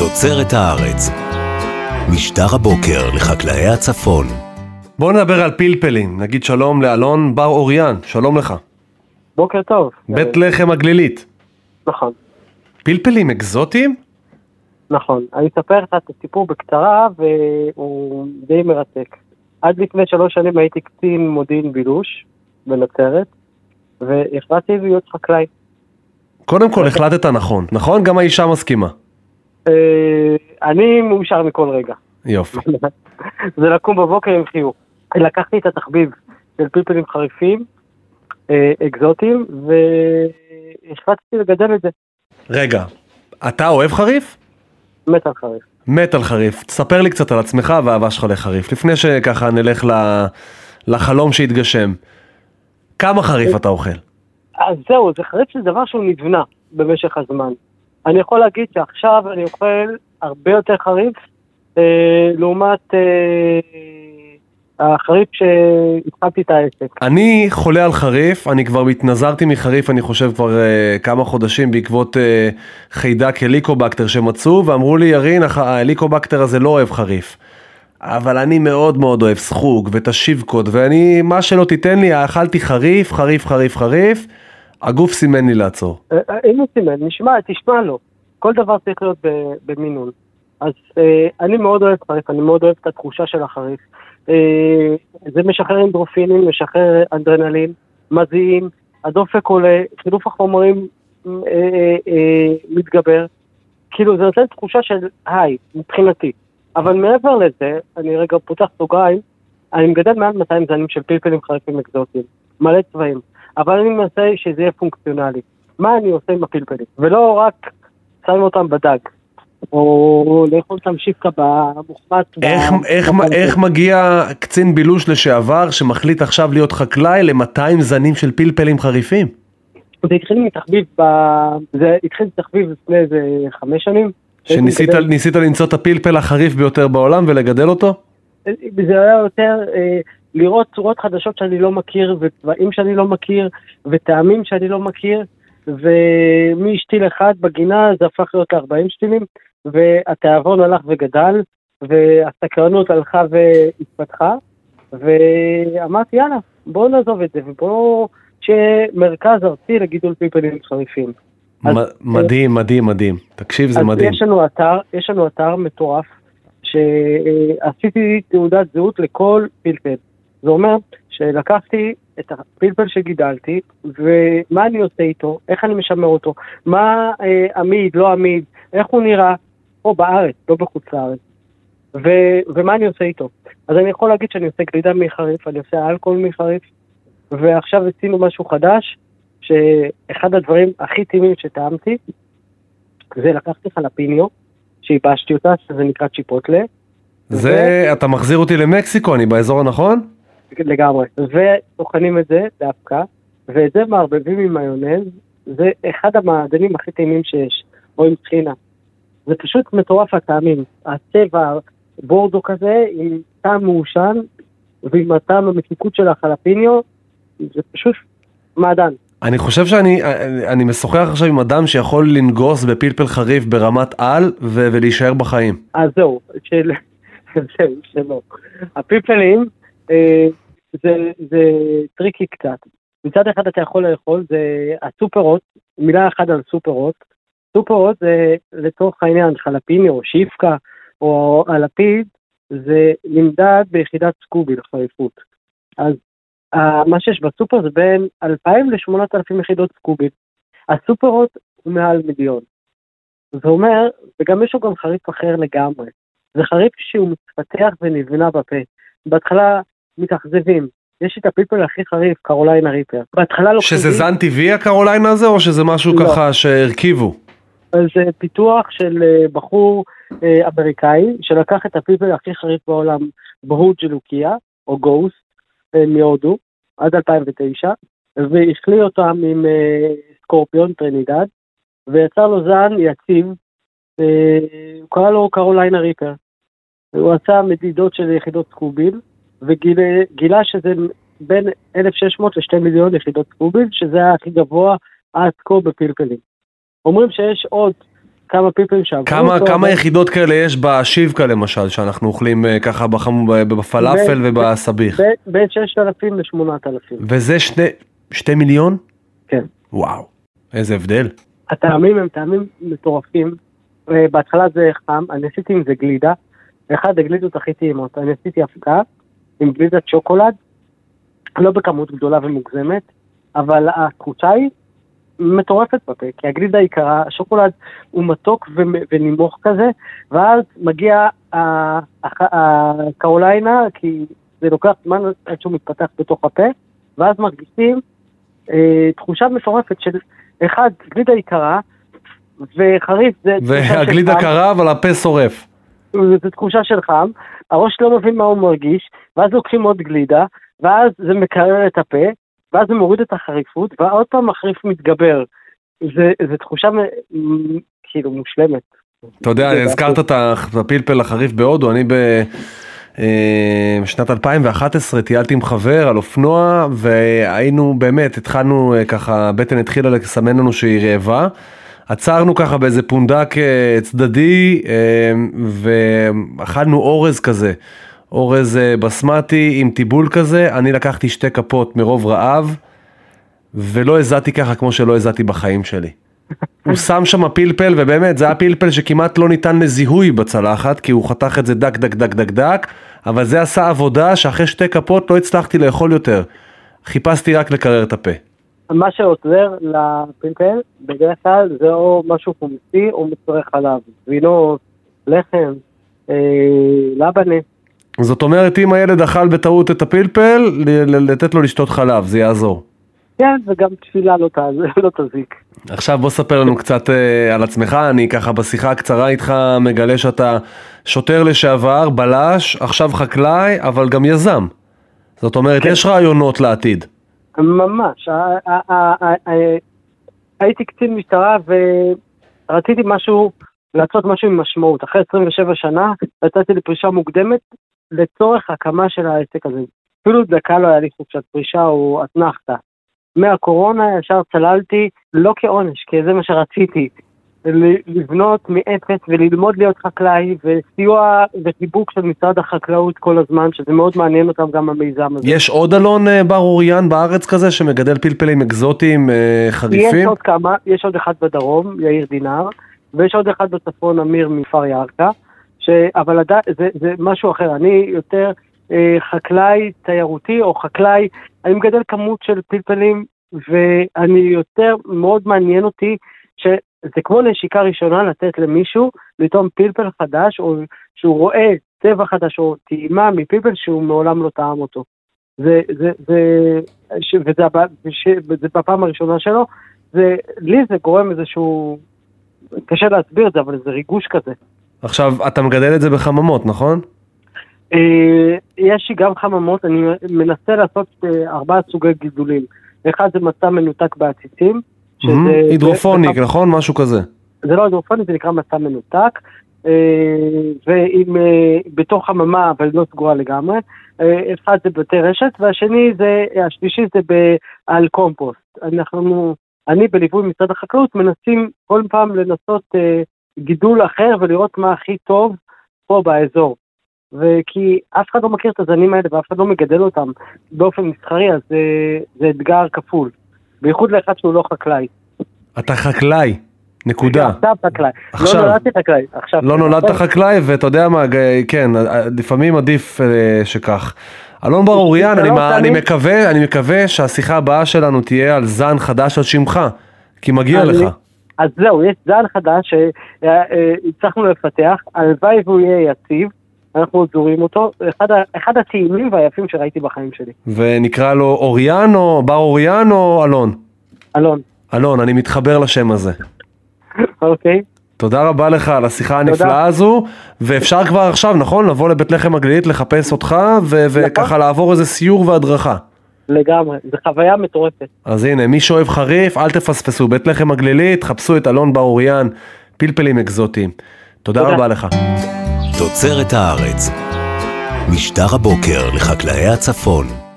תוצרת הארץ. משטר הבוקר לחקלאי הצפון. בואו נדבר על פלפלים, נגיד שלום לאלון בר אוריאן, שלום לך. בוקר טוב. בית לחם הגלילית. נכון, פלפלים אקזוטיים? נכון. אני אספר לך את הסיפור בקצרה והוא די מרתק. עד לפני שלוש שנים הייתי קצין מודיעין בילוש בנצרת, והחלטתי להיות חקלאי. קודם כל החלטת נכון, נכון? גם האישה מסכימה. אה, אני מאושר מכל רגע. יופי. זה לקום בבוקר עם חיוך. לקחתי את התחביב של פלפלים חריפים, אה, אקזוטיים, והחלטתי לגדל את זה. רגע, אתה אוהב חריף? מת על חריף. מת על חריף. תספר לי קצת על עצמך והאהבה שלך לחריף, לפני שככה נלך ל- לחלום שהתגשם. כמה חריף אתה אוכל? אז זהו, זה חריף שזה דבר שהוא נבנה במשך הזמן. אני יכול להגיד שעכשיו אני אוכל הרבה יותר חריף, אה, לעומת אה, החריף שהתחלתי את העסק. אני חולה על חריף, אני כבר התנזרתי מחריף, אני חושב כבר uh, כמה חודשים בעקבות uh, חיידק הליקובקטר שמצאו, ואמרו לי, ירין, ההליקובקטר הזה לא אוהב חריף. אבל אני מאוד מאוד אוהב סחוג ואת השיבקות, ואני, מה שלא תיתן לי, אכלתי חריף, חריף, חריף, חריף, הגוף סימן לי לעצור. אה, אה, אם הוא סימן, נשמע, תשמע לו. כל דבר צריך להיות במינון. אז אה, אני מאוד אוהב חריף, אני מאוד אוהב את התחושה של החריף. זה משחרר אנדרופינים, משחרר אנדרנלין, מזיעים, הדופק עולה, חילוף החומרים מתגבר. כאילו זה נותן תחושה של היי, מבחינתי. אבל מעבר לזה, אני רגע פותח סוגריים, אני מגדל מעל 200 זנים של פלפלים חריפים אקזוטיים, מלא צבעים, אבל אני מנסה שזה יהיה פונקציונלי. מה אני עושה עם הפלפלים? ולא רק שם אותם בדג, או לאכול אותם שיפקה במוחמץ. ב- איך, איך. איך מגיע קצין בילוש לשעבר שמחליט עכשיו להיות חקלאי ל-200 זנים של פלפלים חריפים? זה התחיל מתחביב, ב... זה התחיל מתחביב לפני איזה חמש שנים. שניסית ניסית למצוא את הפלפל החריף ביותר בעולם ולגדל אותו? זה היה יותר אה, לראות צורות חדשות שאני לא מכיר, וצבעים שאני לא מכיר, וטעמים שאני לא מכיר, ומשתיל אחד בגינה זה הפך להיות ל-40 שתילים, והתיאבון הלך וגדל, והסקרנות הלכה והתפתחה, ואמרתי יאללה, בואו נעזוב את זה, ובואו שיהיה מרכז ארצי לגידול פלפלים חריפים. אז, מ- מדהים, מדהים, מדהים. תקשיב, זה מדהים. יש לנו אתר, יש לנו אתר מטורף, שעשיתי תעודת זהות לכל פלפל. זה אומר שלקחתי את הפלפל שגידלתי, ומה אני עושה איתו, איך אני משמר אותו, מה אה, עמיד, לא עמיד, איך הוא נראה, פה בארץ, לא בחוץ לארץ, ו- ומה אני עושה איתו. אז אני יכול להגיד שאני עושה גלידה מחריף, אני עושה אלכוהול מחריף, ועכשיו עשינו משהו חדש, שאחד הדברים הכי טעימים שטעמתי, זה לקחתי חלפיניו, שייבשתי אותה, שזה נקרא צ'יפוטלה, זה, אתה מחזיר אותי למקסיקו, אני באזור הנכון? לגמרי, וטוחנים את זה דווקא, ואת זה מערבבים עם מיונז, זה אחד המעדנים הכי טעימים שיש, או עם טחינה. זה פשוט מטורף הטעמים, הצבע בורדו כזה, עם טעם מעושן, ועם הטעם המתיקות של החלפיניו, זה פשוט מעדן. אני חושב שאני אני משוחח עכשיו עם אדם שיכול לנגוס בפלפל חריף ברמת על ו- ולהישאר בחיים. אז זהו, של... זהו, שלא. הפלפלים זה, זה טריקי קצת. מצד אחד אתה יכול לאכול, זה הסופרות, מילה אחת על סופרות. סופרות זה לתוך העניין חלפיני או שיפקה או הלפיד, זה נמדד ביחידת סקובי לחריפות. אז אה, מה שיש בסופר זה בין 2,000 ל-8,000 יחידות סקובית. הסופרות הוא מעל מיליון. זה אומר, וגם יש לו גם חריף אחר לגמרי. זה חריף שהוא מתפתח ונבנה בפה. בהתחלה מתאכזבים. יש את הפלפל הכי חריף, קרוליינה ריפר. בהתחלה לוקחים... שזה זן טבעי הקרוליינה הזה או שזה משהו לא. ככה שהרכיבו? זה פיתוח של אה, בחור אה, אמריקאי, שלקח את הפלפל הכי חריף בעולם, בהוט ג'ולוקיה, או ghost, אה, מהודו, עד 2009, והכליא אותם עם אה, scorpion טרינידד, ויצר לו זן יציב, הוא קרא לו קרוליינה ריפר. הוא עשה מדידות של יחידות סקוביל, וגילה שזה בין 1,600 ל-2 מיליון יחידות סקוביל, שזה היה הכי גבוה עד כה בפלפלים. אומרים שיש עוד כמה פלפלים שעברו כמה, אותו. כמה יחידות כאלה יש בשיבקה למשל, שאנחנו אוכלים אה, ככה בחמ... בפלאפל ובסביח? בין 6,000 ל-8,000. וזה שני, שתי מיליון? כן. וואו, איזה הבדל. הטעמים הם טעמים מטורפים. אה, בהתחלה זה חם, אני עשיתי עם זה גלידה. אחד הגלידות הכי טעימות. אני עשיתי הפקה עם גלידת שוקולד, לא בכמות גדולה ומוגזמת, אבל התחושה היא מטורפת בפה, כי הגלידה היא קרה, השוקולד הוא מתוק ו- ונימוך כזה, ואז מגיע הקרוליינה, כי זה לוקח זמן עד שהוא מתפתח בתוך הפה, ואז מרגישים אה, תחושה מטורפת של אחד, גלידה היא קרה, וחריף זה והגלידה קרה, אבל הפה שורף. זו תחושה של חם, הראש לא מבין מה הוא מרגיש, ואז לוקחים עוד גלידה, ואז זה מקרר את הפה, ואז זה מוריד את החריפות, ועוד פעם החריף מתגבר. זה, זה תחושה כאילו מושלמת. אתה יודע, הזכרת את הפלפל החריף בהודו, אני בשנת 2011 טיילתי עם חבר על אופנוע והיינו באמת, התחלנו אה, ככה, הבטן התחילה לסמן לנו שהיא רעבה. עצרנו ככה באיזה פונדק אה, צדדי אה, ואכלנו אורז כזה, אורז אה, בסמטי עם טיבול כזה, אני לקחתי שתי כפות מרוב רעב ולא הזעתי ככה כמו שלא הזעתי בחיים שלי. הוא שם שם פלפל, ובאמת, זה היה פלפל שכמעט לא ניתן לזיהוי בצלחת, כי הוא חתך את זה דק דק דק דק דק, אבל זה עשה עבודה שאחרי שתי כפות לא הצלחתי לאכול יותר. חיפשתי רק לקרר את הפה. מה שעוזר לפלפל, בדרך כלל זה או משהו חומצי או מוצרי חלב, גבינות, לחם, אה, לבנה. זאת אומרת, אם הילד אכל בטעות את הפלפל, לתת לו לשתות חלב, זה יעזור. כן, וגם תפילה לא, ת- לא תזיק. עכשיו בוא ספר לנו קצת אה, על עצמך, אני ככה בשיחה הקצרה איתך מגלה שאתה שוטר לשעבר, בלש, עכשיו חקלאי, אבל גם יזם. זאת אומרת, יש רעיונות לעתיד. ממש. הייתי קצין משטרה ורציתי משהו, לעשות משהו עם משמעות. אחרי 27 שנה יצאתי לפרישה מוקדמת לצורך הקמה של העסק הזה. אפילו דקה לא היה לי חופשת פרישה או אתנחתא. מהקורונה ישר צללתי, לא כעונש, כי זה מה שרציתי. לבנות מאפס וללמוד להיות חקלאי וסיוע וחיבוק של משרד החקלאות כל הזמן, שזה מאוד מעניין אותם גם המיזם הזה. יש עוד אלון אה, בר אוריין בארץ כזה שמגדל פלפלים אקזוטיים אה, יש חריפים? עוד כמה, יש עוד אחד בדרום, יאיר דינר, ויש עוד אחד בצפון, אמיר מכפר ירכא, ש... אבל עדיין, זה, זה משהו אחר, אני יותר אה, חקלאי תיירותי או חקלאי, אני מגדל כמות של פלפלים, ואני יותר, מאוד מעניין אותי, שזה כמו נשיקה ראשונה לתת למישהו לטעום פלפל חדש, או שהוא רואה צבע חדש או טעימה מפלפל שהוא מעולם לא טעם אותו. זה, זה, זה, ש, וזה, ש, וזה בפעם הראשונה שלו, זה, לי זה גורם איזשהו, קשה להסביר את זה, אבל זה ריגוש כזה. עכשיו, אתה מגדל את זה בחממות, נכון? אה, יש לי גם חממות, אני מנסה לעשות אה, ארבעה סוגי גידולים. אחד זה מצע מנותק בעציצים. מהמם. הידרופוניק, נכון? משהו כזה. זה לא הידרופוניק, זה נקרא מצע מנותק. אה, ועם, בתוך חממה, אבל לא סגורה לגמרי. אחד זה בתי רשת, והשני זה, השלישי זה על קומפוסט. אנחנו, אני בליווי משרד החקלאות מנסים כל פעם לנסות גידול אחר ולראות מה הכי טוב פה באזור. וכי אף אחד לא מכיר את הזנים האלה ואף אחד לא מגדל אותם באופן מסחרי, אז זה, זה אתגר כפול. בייחוד לאחד שהוא לא חקלאי. אתה חקלאי, נקודה. עכשיו חקלאי. עכשיו. לא נולדתי חקלאי. עכשיו. לא נולדת חקלאי, ואתה יודע מה, כן, לפעמים עדיף אה, שכך. אלון בר אוריין, אני, שנים. מקווה, אני מקווה שהשיחה הבאה שלנו תהיה על זן חדש על שמך, כי מגיע לך. אז זהו, יש זן חדש שהצלחנו לפתח, הלוואי והוא יהיה יציב, אנחנו עוד זורים אותו, אחד, אחד הטעימים והיפים שראיתי בחיים שלי. ונקרא לו אוריין או בר אוריין או אלון? אלון, אלון, אני מתחבר לשם הזה. אוקיי? תודה רבה לך על השיחה הנפלאה הזו, ואפשר כבר עכשיו, נכון? לבוא לבית לחם הגלילית, לחפש אותך, וככה לעבור איזה סיור והדרכה. לגמרי, זו חוויה מטורפת. אז הנה, מי שאוהב חריף, אל תפספסו, בית לחם הגלילית, חפשו את אלון בר אוריין, פלפלים אקזוטיים. תודה תודה. רבה לך. תוצרת הארץ. משטר הבוקר לחקלאי הצפון.